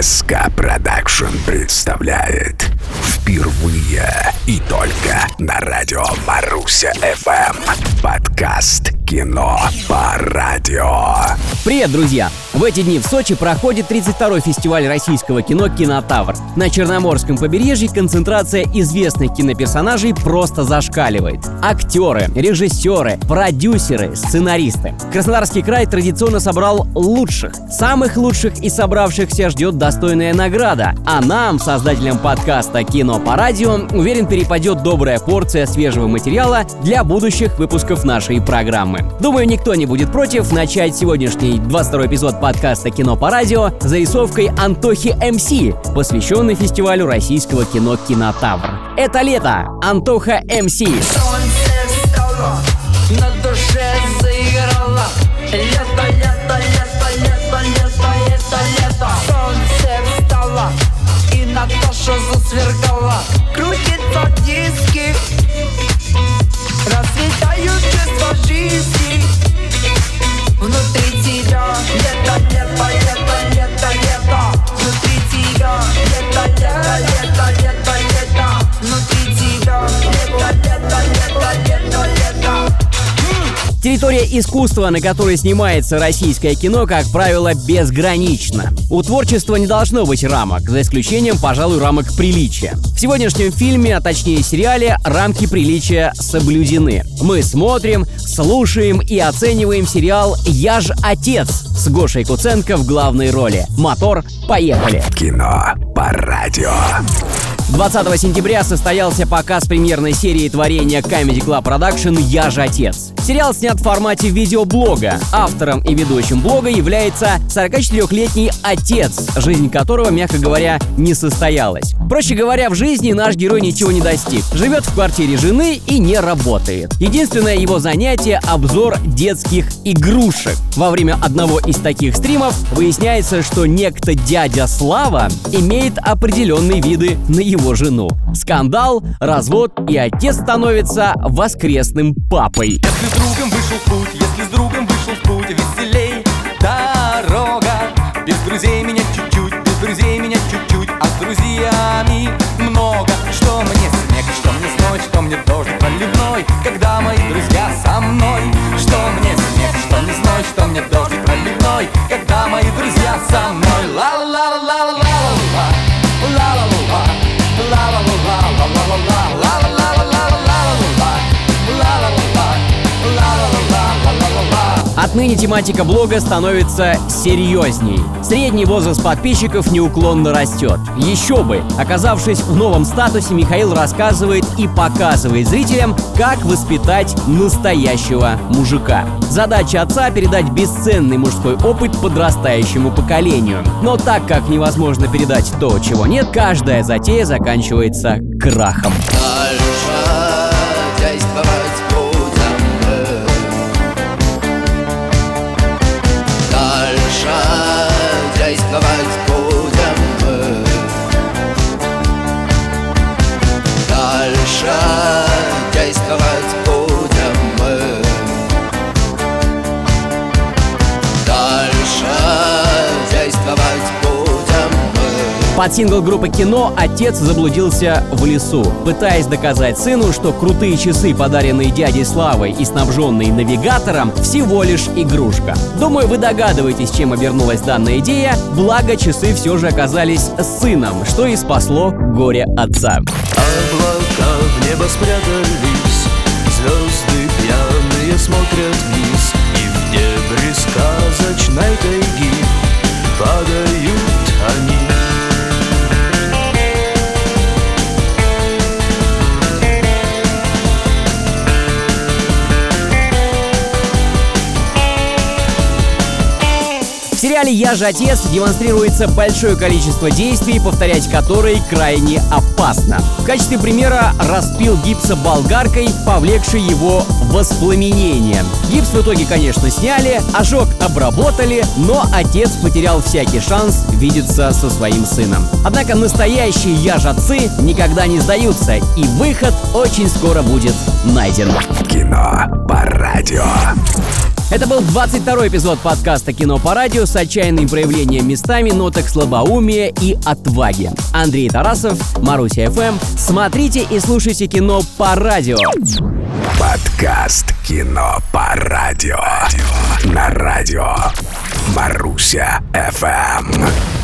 СК Production представляет Впервые и только на радио Маруся FM. Подкаст «Кино по радио» Привет, друзья! В эти дни в Сочи проходит 32-й фестиваль российского кино «Кинотавр». На Черноморском побережье концентрация известных киноперсонажей просто зашкаливает. Актеры, режиссеры, продюсеры, сценаристы. Краснодарский край традиционно собрал лучших. Самых лучших и собравшихся ждет достойная награда. А нам, создателям подкаста «Кино по радио», уверен, перепадет добрая порция свежего материала для будущих выпусков нашей программы. Думаю, никто не будет против начать сегодняшний 22 эпизод подкаста «Кино по радио» зарисовкой Антохи МС, посвященной фестивалю российского кино «Кинотавр». Это лето! Антоха МС. На душе заиграло Лето, лето, лето, лето, лето, лето, лето Территория искусства, на которой снимается российское кино, как правило, безгранична. У творчества не должно быть рамок, за исключением, пожалуй, рамок приличия. В сегодняшнем фильме, а точнее сериале, рамки приличия соблюдены. Мы смотрим, слушаем и оцениваем сериал «Я ж отец» с Гошей Куценко в главной роли. Мотор, поехали! Кино по радио 20 сентября состоялся показ премьерной серии творения Comedy Club Production «Я же отец». Сериал снят в формате видеоблога. Автором и ведущим блога является 44-летний отец, жизнь которого, мягко говоря, не состоялась. Проще говоря, в жизни наш герой ничего не достиг. Живет в квартире жены и не работает. Единственное его занятие – обзор детских игрушек. Во время одного из таких стримов выясняется, что некто дядя Слава имеет определенные виды на его жену. Скандал, развод и отец становится воскресным папой. Если с другом вышел в путь, если с другом вышел в путь Веселей дорога Без друзей меня Отныне тематика блога становится серьезней. Средний возраст подписчиков неуклонно растет. Еще бы! Оказавшись в новом статусе, Михаил рассказывает и показывает зрителям, как воспитать настоящего мужика. Задача отца — передать бесценный мужской опыт подрастающему поколению. Но так как невозможно передать то, чего нет, каждая затея заканчивается крахом. Под сингл группы «Кино» отец заблудился в лесу, пытаясь доказать сыну, что крутые часы, подаренные дядей Славой и снабженные навигатором, всего лишь игрушка. Думаю, вы догадываетесь, чем обернулась данная идея, благо часы все же оказались сыном, что и спасло горе отца. Облака в небо спрятались Звезды пьяные смотрят вниз И в дебри сериале «Я же отец» демонстрируется большое количество действий, повторять которые крайне опасно. В качестве примера распил гипса болгаркой, повлекший его воспламенение. Гипс в итоге, конечно, сняли, ожог обработали, но отец потерял всякий шанс видеться со своим сыном. Однако настоящие яжатцы никогда не сдаются, и выход очень скоро будет найден. Кино по радио Это был 22 эпизод подкаста «Кино по радио» с отчаянным проявлением местами ноток слабоумия и отваги. Андрей Тарасов, Маруся ФМ. Смотрите и слушайте кино по радио. Подкаст «Кино по радио». На радио Маруся ФМ.